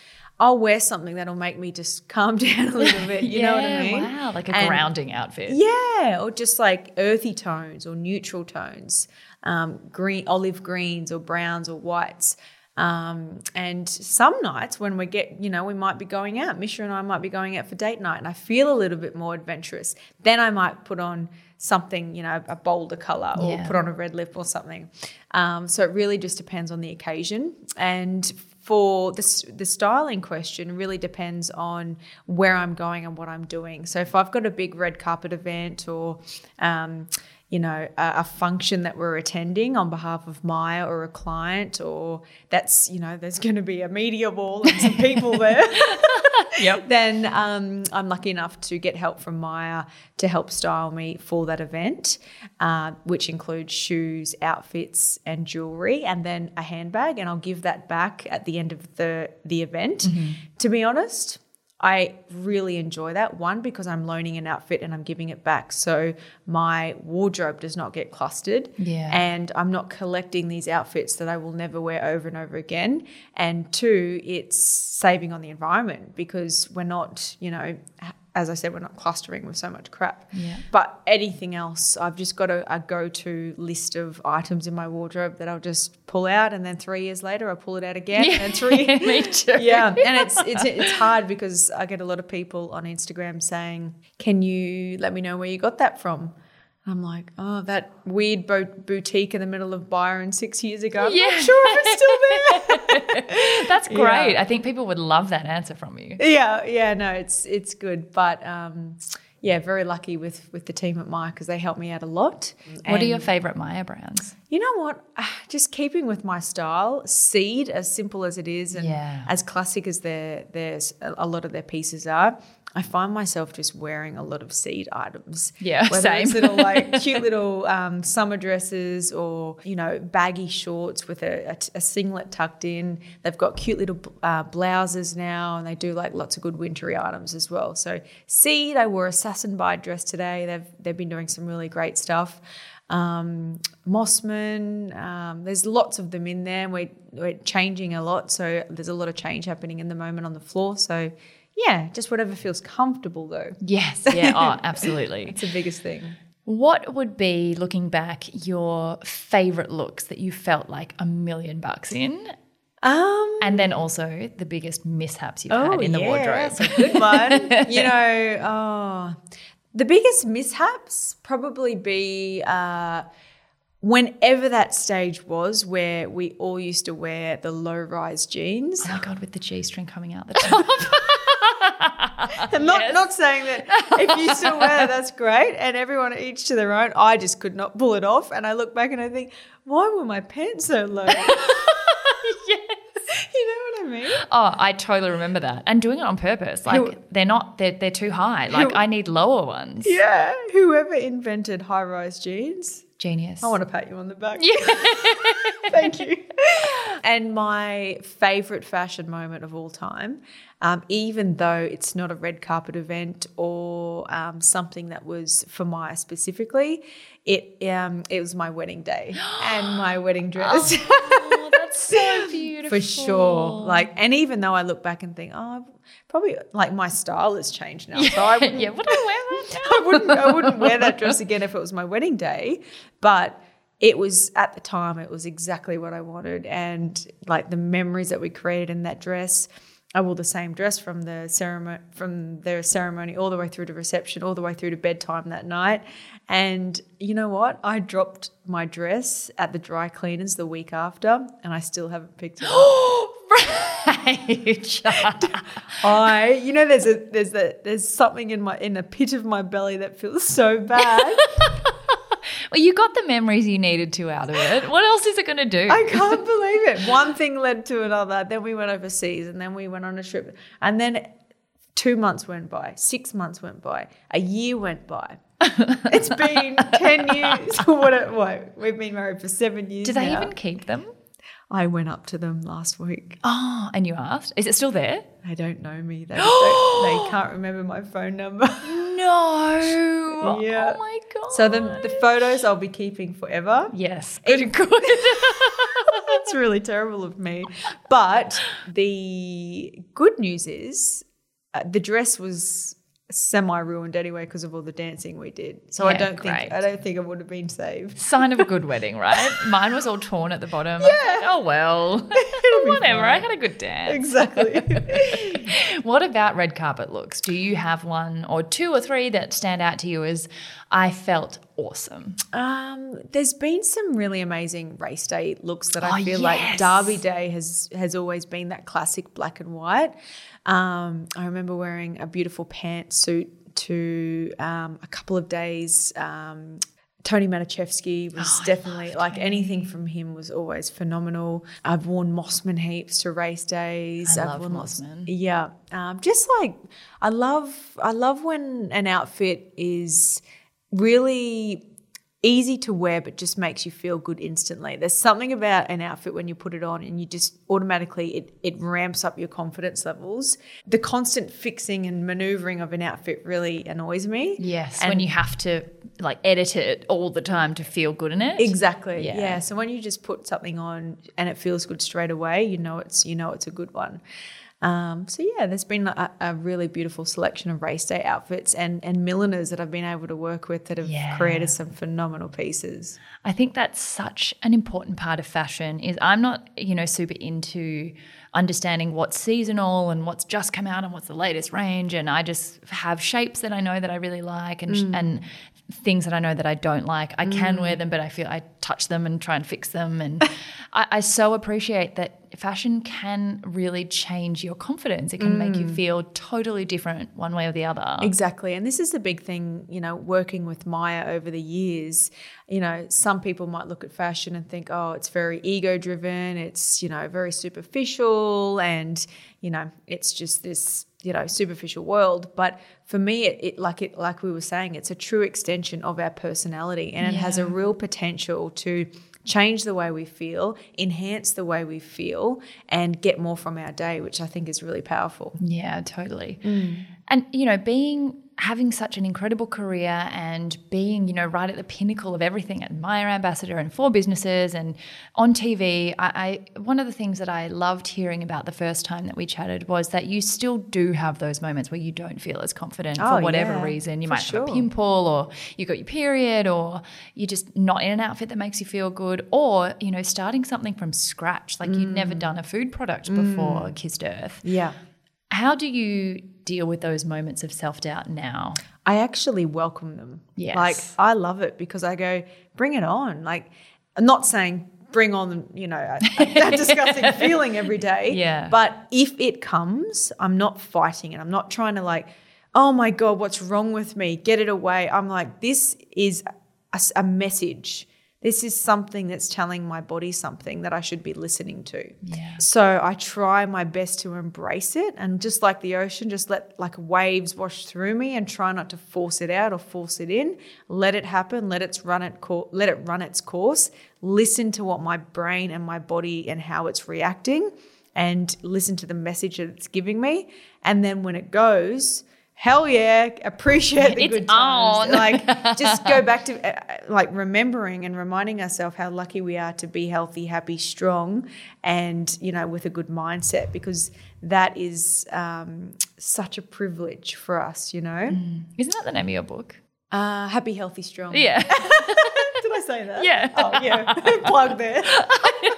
I'll wear something that'll make me just (laughs) calm down a little bit. You know what I mean? Wow, like a And- grounding outfit. Yeah, or just like earthy tones or neutral tones, um, green, olive greens or browns or whites. Um, and some nights when we get, you know, we might be going out. Misha and I might be going out for date night, and I feel a little bit more adventurous. Then I might put on something, you know, a bolder color or Yeah. put on a red lip or something. Um, so it really just depends on the occasion. And for the, the styling question really depends on where I'm going and what I'm doing. So if I've got a big red carpet event or, um, you know, a, a function that we're attending on behalf of Myer or a client, or that's, you know, there's going to be a media ball and some people there. (laughs) Yep. (laughs) then um, I'm lucky enough to get help from Myer to help style me for that event, uh, which includes shoes, outfits, and jewelry, and then a handbag. And I'll give that back at the end of the the event. To be honest. I really enjoy that one because I'm loaning an outfit and I'm giving it back. So my wardrobe does not get clustered. Yeah. And I'm not collecting these outfits that I will never wear over and over again. And two, it's saving on the environment because we're not, you know, as I said, we're not clustering with so much crap. Yeah. But anything else, I've just got a, a go to list of items in my wardrobe that I'll just pull out, and then three years later, I'll pull it out again. Yeah. And three, (laughs) Me (laughs) too. yeah, and it's it's it's hard because I get a lot of people on Instagram saying, "Can you let me know where you got that from?" I'm like, "Oh, that weird bo- boutique in the middle of Byron six years ago. I'm Yeah. not sure if it's still there." (laughs) That's great. Yeah. I think people would love that answer from you. yeah, yeah, no, it's it's good, but um, yeah, very lucky with with the team at Myer because they help me out a lot. What are your favorite Myer brands? You know what? Ah, Just keeping with my style, Seed, as simple as it is, and Yeah. as classic as their there's a lot of their pieces are. I find myself just wearing a lot of seed items. Yeah, whether it's same. little like (laughs) cute little um, summer dresses or you know baggy shorts with a, a, a singlet tucked in. They've got cute little uh, blouses now, and they do like lots of good wintry items as well. So seed, I wore a by dress today. They've they've been doing some really great stuff um, Mossman. Um, there's lots of them in there. We're, we're changing a lot, so there's a lot of change happening in the moment on the floor. So, yeah, just whatever feels comfortable, though. Yes. (laughs) Yeah. Oh, absolutely. It's the biggest thing. What would be, looking back, your favorite looks that you felt like a million bucks in? Um, And then also the biggest mishaps you've had in the wardrobe. That's a good one. (laughs) you know, oh, the biggest mishaps probably be uh, whenever that stage was where we all used to wear the low rise jeans. Oh my God, with the G string coming out the (laughs) top. (laughs) I'm not Yes. not saying that if you still wear that, that's great, and everyone each to their own. I just could not pull it off, and I look back and I think, why were my pants so low? (laughs) yes. (laughs) you know what I mean? Oh, I totally remember that. And doing it on purpose. Like Who- they're not they're they're too high. Like Who- I need lower ones. Yeah. Whoever invented high rise jeans, Genius. I want to pat you on the back. Yeah. Thank you. And my favorite fashion moment of all time, um, even though it's not a red carpet event or um, something that was for Myer specifically, it um, it was my wedding day (gasps) and my wedding dress. oh, that's so (laughs) beautiful. for sure. Like, and even though I look back and think, oh, probably like my style has changed now, so I (laughs) wouldn't, yeah, would I wear that (laughs) I wouldn't, I wouldn't wear that dress again if it was my wedding day. But it was at the time, it was exactly what I wanted, and like the memories that we created in that dress. I wore the same dress from the ceremony, from the ceremony all the way through to reception, all the way through to bedtime that night. And you know what? I dropped my dress at the dry cleaners the week after, and I still haven't picked it up. (gasps) (laughs) I, you know, there's a there's a there's something in my in the pit of my belly that feels so bad. (laughs) well, you got the memories you needed to out of it. What else is it going to do? I can't (laughs) believe it. One thing led to another. Then we went overseas, and then we went on a trip, and then two months went by, six months went by, a year went by. (laughs) it's been ten years. (laughs) what? What? We've been married for seven years. Do they now. even keep them? I went up to them last week. Oh, and you asked? Is it still there? They don't know me. They, (gasps) don't, they can't remember my phone number. No. Yeah. Oh my god. So the the photos I'll be keeping forever. Yes. Good. Good. (laughs) That's really terrible of me. But the good news is uh, the dress was semi ruined anyway because of all the dancing we did. So I don't great. think I don't think it would have been saved. (laughs) Sign of a good wedding, right? (laughs) Mine was all torn at the bottom. Yeah. oh well. (laughs) Whatever. I had a good dance. Exactly. What about red carpet looks? Do you have one or two or three that stand out to you as I felt awesome? um, there's been some really amazing race day looks that I Oh, feel yes. like Derby Day has has always been that classic black and white. Um, I remember wearing a beautiful pantsuit to um, a couple of days um, Toni Maticevski was Oh, definitely like anything from him was always phenomenal. I've worn Mossman heaps to race days. I I've love worn lots- Mossman. Yeah, um, just like I love, I love when an outfit is really easy to wear but just makes you feel good instantly. There's something about an outfit when you put it on and you just automatically it it ramps up your confidence levels. The constant fixing and maneuvering of an outfit really annoys me. Yes, And- when you have to like edit it all the time to feel good in it. Exactly. Yeah. Yeah. So when you just put something on and it feels good straight away, you know it's you know it's a good one. Um, so yeah, there's been a, a really beautiful selection of race day outfits and and milliners that I've been able to work with that have Yeah. created some phenomenal pieces. I think that's such an important part of fashion is I'm not, you know, super into understanding what's seasonal and what's just come out and what's the latest range and I just have shapes that I know that I really like and Mm. and things that I know that I don't like. I can wear them but I feel I touch them and try and fix them and (laughs) I, I so appreciate that fashion can really change your confidence. It can make Mm. you feel totally different one way or the other. Exactly. And this is the big thing, you know, working with Myer over the years. You know, some people might look at fashion and think, oh, it's very ego driven, it's, you know, very superficial, and, you know, it's just this, you know, superficial world. But for me, it, it like it like we were saying, it's a true extension of our personality and it has a real potential to change the way we feel, enhance the way we feel, and get more from our day, which I think is really powerful. Yeah, totally. Mm. And you know, being having such an incredible career and being, you know, right at the pinnacle of everything at Myer Ambassador and for businesses and on TV, I, I one of the things that I loved hearing about the first time that we chatted was that you still do have those moments where you don't feel as confident Oh, for whatever yeah, reason. You might have a pimple or you got your period or you're just not in an outfit that makes you feel good or, you know, starting something from scratch, like you'd Mm. never done a food product before Kissed Earth. Yeah. How do you deal with those moments of self doubt now? I actually welcome them. Yes. Like I love it because I go, bring it on. Like I'm not saying bring on, you know, a, a (laughs) disgusting feeling every day. Yeah. But if it comes, I'm not fighting it. I'm not trying to like, oh my God, what's wrong with me? Get it away. I'm like, this is a message. This is something that's telling my body something that I should be listening to. Yeah. So I try my best to embrace it and just like the ocean, just let like waves wash through me and try not to force it out or force it in. Let it happen. Let it run it. Co- let it run its course. Listen to what my brain and my body and how it's reacting, and listen to the message that it's giving me. And then when it goes. Hell yeah! Appreciate the It's good times. on. Like, just go (laughs) back to uh, like remembering and reminding ourselves how lucky we are to be healthy, happy, strong, and you know with a good mindset because that is um, such a privilege for us. You know, Isn't that the name of your book? uh, happy, healthy, strong. Yeah. (laughs) Did I say that? Yeah. Oh yeah. (laughs) Plug there.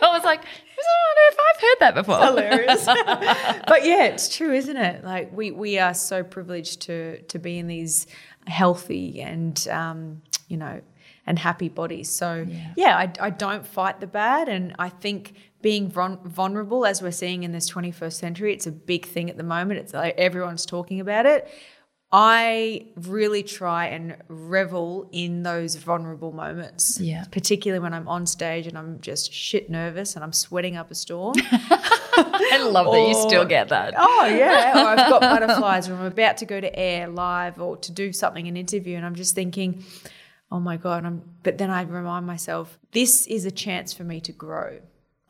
I was like, I don't know if I've heard that before. hilarious. (laughs) but yeah, it's true, isn't it? Like we we are so privileged to to be in these healthy and um, you know and happy bodies. So Yeah. yeah, I, I don't fight the bad, and I think being vulnerable, as we're seeing in this 21st century, it's a big thing at the moment. It's like everyone's talking about it. I really try and revel in those vulnerable moments. Yeah. Particularly when I'm on stage and I'm just shit nervous and I'm sweating up a storm. (laughs) I love that you still get that. Oh yeah, (laughs) or I've got butterflies, or I'm about to go to air live, or to do something, an interview, and I'm just thinking, oh my god. I'm, but then I remind myself, this is a chance for me to grow.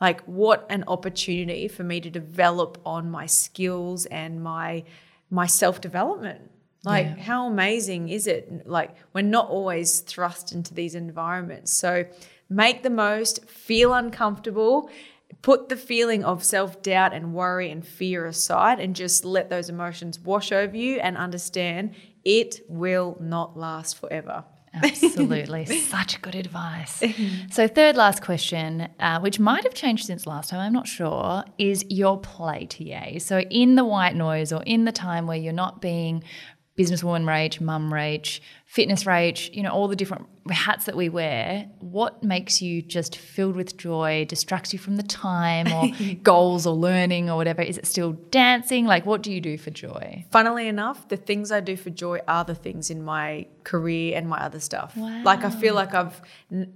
Like what an opportunity for me to develop on my skills and my my self development. Like Yeah. how amazing is it? Like we're not always thrust into these environments, so make the most. Feel uncomfortable put the feeling of self doubt and worry and fear aside and just let those emotions wash over you and understand it will not last forever. Absolutely. (laughs) Such good advice. (laughs) So, third last question, uh, which might have changed since last time, I'm not sure, is your play TA. So, in the white noise or in the time where you're not being businesswoman rage, mum rage, fitness rage, you know, all the different hats that we wear, what makes you just filled with joy, distracts you from the time or (laughs) goals or learning or whatever? Is it still dancing? Like, what do you do for joy? Funnily enough, the things I do for joy are the things in my career and my other stuff. Like I feel like I've,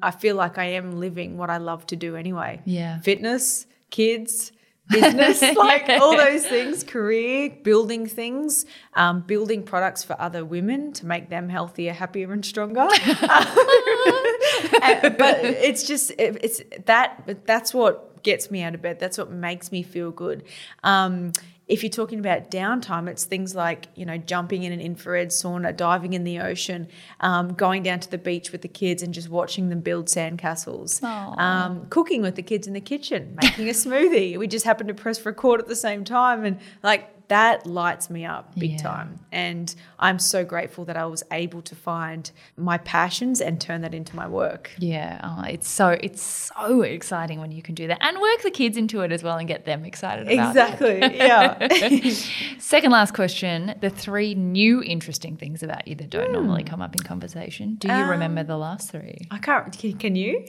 I feel like I am living what I love to do anyway. Yeah. Fitness, kids, business, (laughs) like all those things, career, building things, um, building products for other women to make them healthier, happier, and stronger. (laughs) (laughs) And- but it's just it- it's that that's what gets me out of bed. That's what makes me feel good. Um, if you're talking about downtime, it's things like you know jumping in an infrared sauna, diving in the ocean, um, going down to the beach with the kids and just watching them build sandcastles, um, cooking with the kids in the kitchen, making a (laughs) smoothie. We just happened to press record at the same time, and like that lights me up big Yeah. time. And I'm so grateful that I was able to find my passions and turn that into my work. Yeah, oh, it's so it's so exciting when you can do that and work the kids into it as well and get them excited about it. Exactly. Yeah. (laughs) (laughs) Second last question: the three new interesting things about you that don't normally come up in conversation. Do you remember the last three? I can't. Can, can you?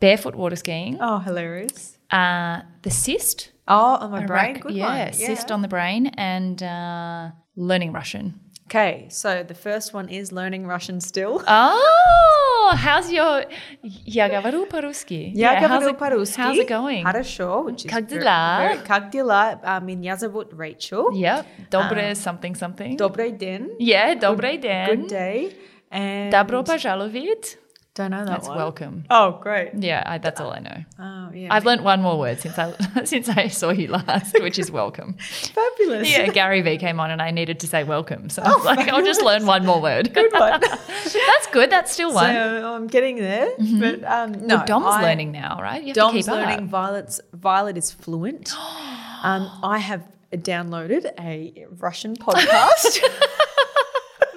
Barefoot water skiing, Oh, hilarious. uh, the cyst, Oh, on my a brain. rac- Good yeah, one. cyst on the brain, and uh, learning Russian. Okay, so the first one is learning Russian still. (laughs) Oh, how's your Я говорю по-русски. Я how's говорю it- по-русски. How's it going? Хорошо, which is Как very- дела? very- Как дела? А, Меня зовут Рэйчел. Yep. Доброе something something. Добрый день. Yeah, добрый день. Good day. And Добро пожаловать. Don't know that That's one. welcome. Oh, great. Yeah, I, that's all I know. Oh, yeah. I've learnt one more word since I (laughs) since I saw you last, which is welcome. Fabulous. Yeah, Gary V came on and I needed to say welcome, so I was (laughs) like, I'll just learn one more word. Good one. (laughs) that's good. That's still one. so one. I'm getting there, but um, no. well, Dom's I- learning now, right? You have Dom's to keep learning. up. Violet's Violet is fluent. (gasps) um, I have downloaded a Russian podcast,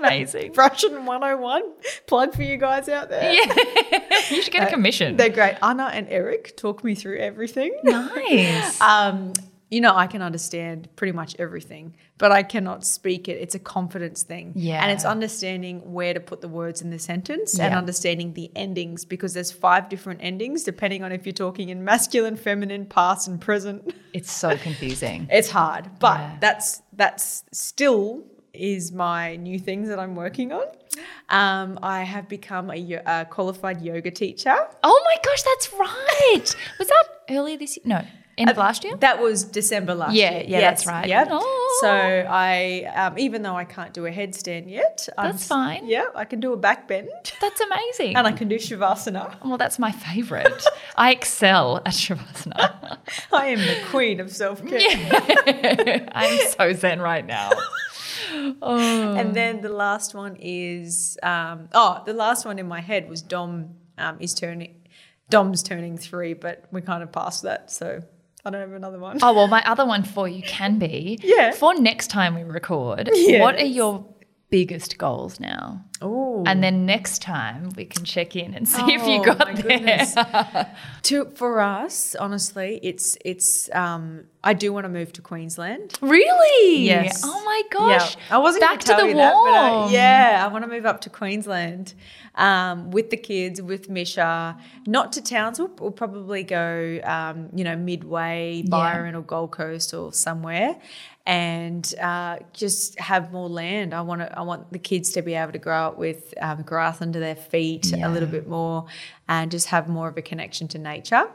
Amazing. Russian 101. Plug for you guys out there. Yeah, (laughs) you should get a commission. They're great. Anna and Eric talk me through everything. nice. (laughs) Um, you know, I can understand pretty much everything, but I cannot speak it. It's a confidence thing. Yeah. And it's understanding where to put the words in the sentence and understanding the endings because there's five different endings depending on if you're talking in masculine, feminine, past, and present. It's so (laughs) confusing. It's hard, but Yeah. that's that's still is my new things that I'm working on. Um, I have become a, yo- a qualified yoga teacher. Oh my gosh, that's right. Was that earlier this year? No, end of last year. That was December last Yeah, year. yeah, yeah, that's right. Yeah. Oh. So I, um, even though I can't do a headstand yet, I'm That's fine. Yeah, I can do a back bend That's amazing. and I can do shavasana. well, that's my favorite. (laughs) I excel at shavasana. (laughs) I am the queen of self care. (laughs) I'm so zen right now. Oh. And then the last one is, um, oh, the last one in my head was Dom um, is turning, Dom's turning three, but we kind of passed that, so I don't have another one. Oh well, my other one for you can be (laughs) Yeah. for next time we record. Yes. What are your biggest goals now? Oh, And then next time we can check in and see if you Oh, got my there. (laughs) to for us, honestly, it's it's. Um, I do want to move to Queensland. Really? Yes. Oh my gosh. Yeah. I wasn't back to the you that, I- warm. yeah, I want to move up to Queensland um, with the kids, with Misha. Not to Townsville. We'll probably go, um, you know, Midway, Byron, or Gold Coast, or somewhere, and uh, just have more land. I want to. I want the kids to be able to grow up with um, grass under their feet Yeah. a little bit more, and just have more of a connection to nature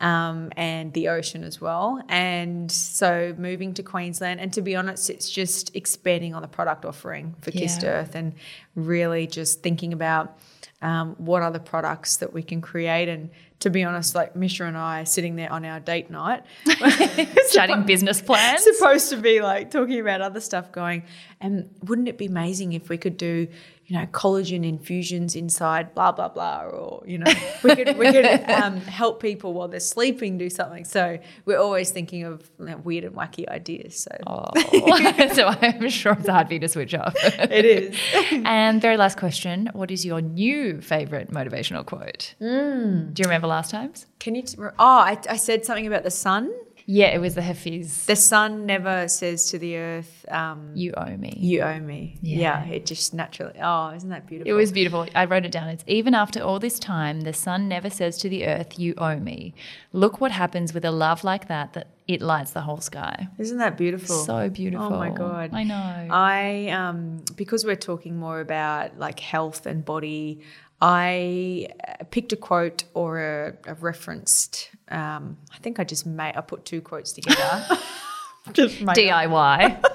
um, and the ocean as well. And so moving to Queensland, and to be honest, it's just expanding on the product offering for Kissed Earth and really just thinking about um, what other products that we can create. And to be honest, like Misha and I sitting there on our date night, (laughs) Chatting (laughs) business plans. supposed to be like talking about other stuff going and wouldn't it be amazing if we could do you know collagen infusions inside blah blah blah or you know (laughs) we could we could um, help people while they're sleeping do something so we're always thinking of you know, weird and wacky ideas so Oh. (laughs) (laughs) so I'm sure it's hard for you to switch off. it is and very last question: What is your new favorite motivational quote? Hmm. Do you remember last time's? can you t- oh I, I said something about the sun Yeah, it was the Hafiz. The sun never says to the earth, um, You owe me. you owe me. Yeah. Yeah. it just naturally. Oh, isn't that beautiful? It was beautiful. I wrote it down. It's even after all this time, the sun never says to the earth, You owe me. Look what happens with a love like that, that it lights the whole sky. Isn't that beautiful? So beautiful. Oh my god. I know. I um because we're talking more about like health and body. I uh, picked a quote or a, a referenced. Um, I think I just made. I put two quotes together. (laughs) just DIY. (laughs)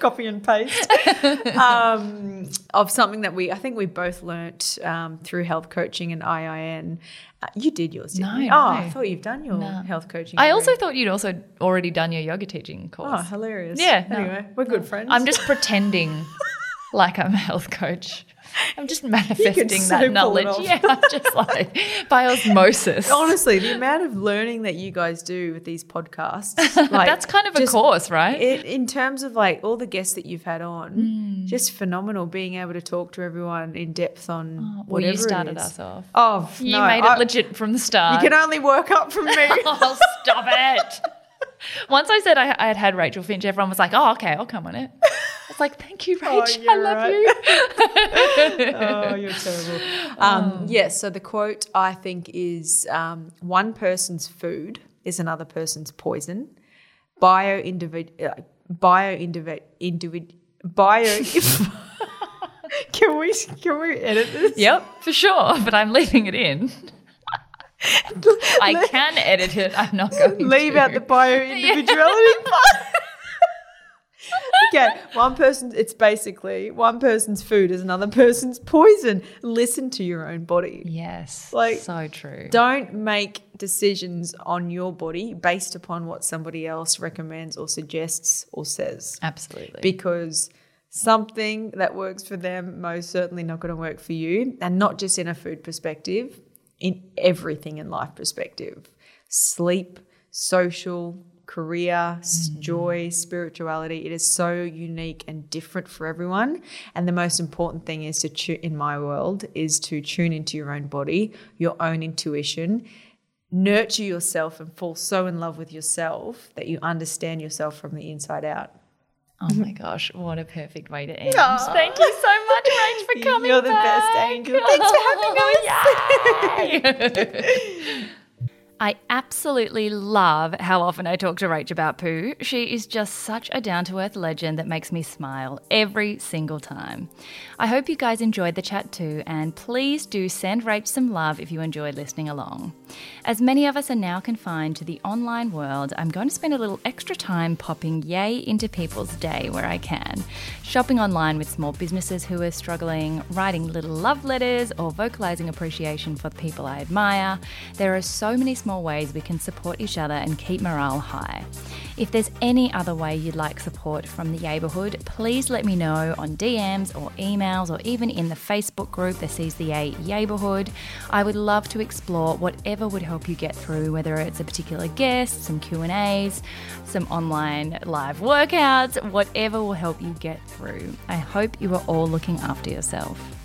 copy and paste (laughs) um, of something that we I think we both learnt um, through health coaching and IIN. Uh, you did yours, didn't No, you? no. Oh, I thought you've done your health coaching. I already. also thought you'd also already done your yoga teaching course. Oh, hilarious. Yeah, no. Anyway, we're good friends. I'm just pretending like I'm a health coach. I'm just manifesting so that knowledge. (laughs) Yeah, I'm just like by osmosis. honestly the amount of learning that you guys do with these podcasts. (laughs) Like, That's kind of a just- course, right? It, in terms of like all the guests that you've had on, Hmm. just phenomenal being able to talk to everyone in depth on well, whatever you started us off. Oh, You no, made it I- legit from the start. You can only work up from me. (laughs) oh, stop it. Once I said I, I had had Rachel Finch, everyone was like, "Oh, okay, I'll come on it." I was like, "Thank you, Oh, Rach. I love right. you." (laughs) (laughs) oh, you're terrible. Um, yes, so the quote I think is um, one person's food is another person's poison. Bio individ, uh, bio individ, individ, bio. (laughs) can we can we edit this? Yep, for sure. But I'm leaving it in. I can edit it. I'm not going to Leave to. out the bio individuality part. Okay, one person. It's basically one person's food is another person's poison. Listen to your own body. Yes, Like- so true. Don't make decisions on your body based upon what somebody else recommends or suggests or says. Absolutely. Because something that works for them most certainly not going to work for you. And not just in a food perspective, in everything in life perspective. Sleep, social, career, s- mm. joy, spirituality. It is so unique and different for everyone. And the most important thing is to tune in my world is to tune into your own body, your own intuition, nurture yourself and fall so in love with yourself that you understand yourself from the inside out. oh my (laughs) gosh, what a perfect way to end. Thank you so much, Rach, for coming. (laughs) You're the best. Angel. Thanks for having (laughs) oh, me. I absolutely love how often I talk to Rach about poo. She is just such a down to earth legend that makes me smile every single time. I hope you guys enjoyed the chat too, and please do send Rach some love if you enjoyed listening along. As many of us are now confined to the online world, I'm going to spend a little extra time popping yay into people's day where I can. Shopping online with small businesses who are struggling, writing little love letters, or vocalizing appreciation for people I admire. There are so many small ways we can support each other and keep morale high. If there's any other way you'd like support from the Neighbourhood, please let me know on DMs or emails or even in the Facebook group, the Seize the Yay Neighbourhood. I would love to explore whatever would help you get through, whether it's a particular guest, some Q&As, some online live workouts, whatever will help you get through. I hope you are all looking after yourself.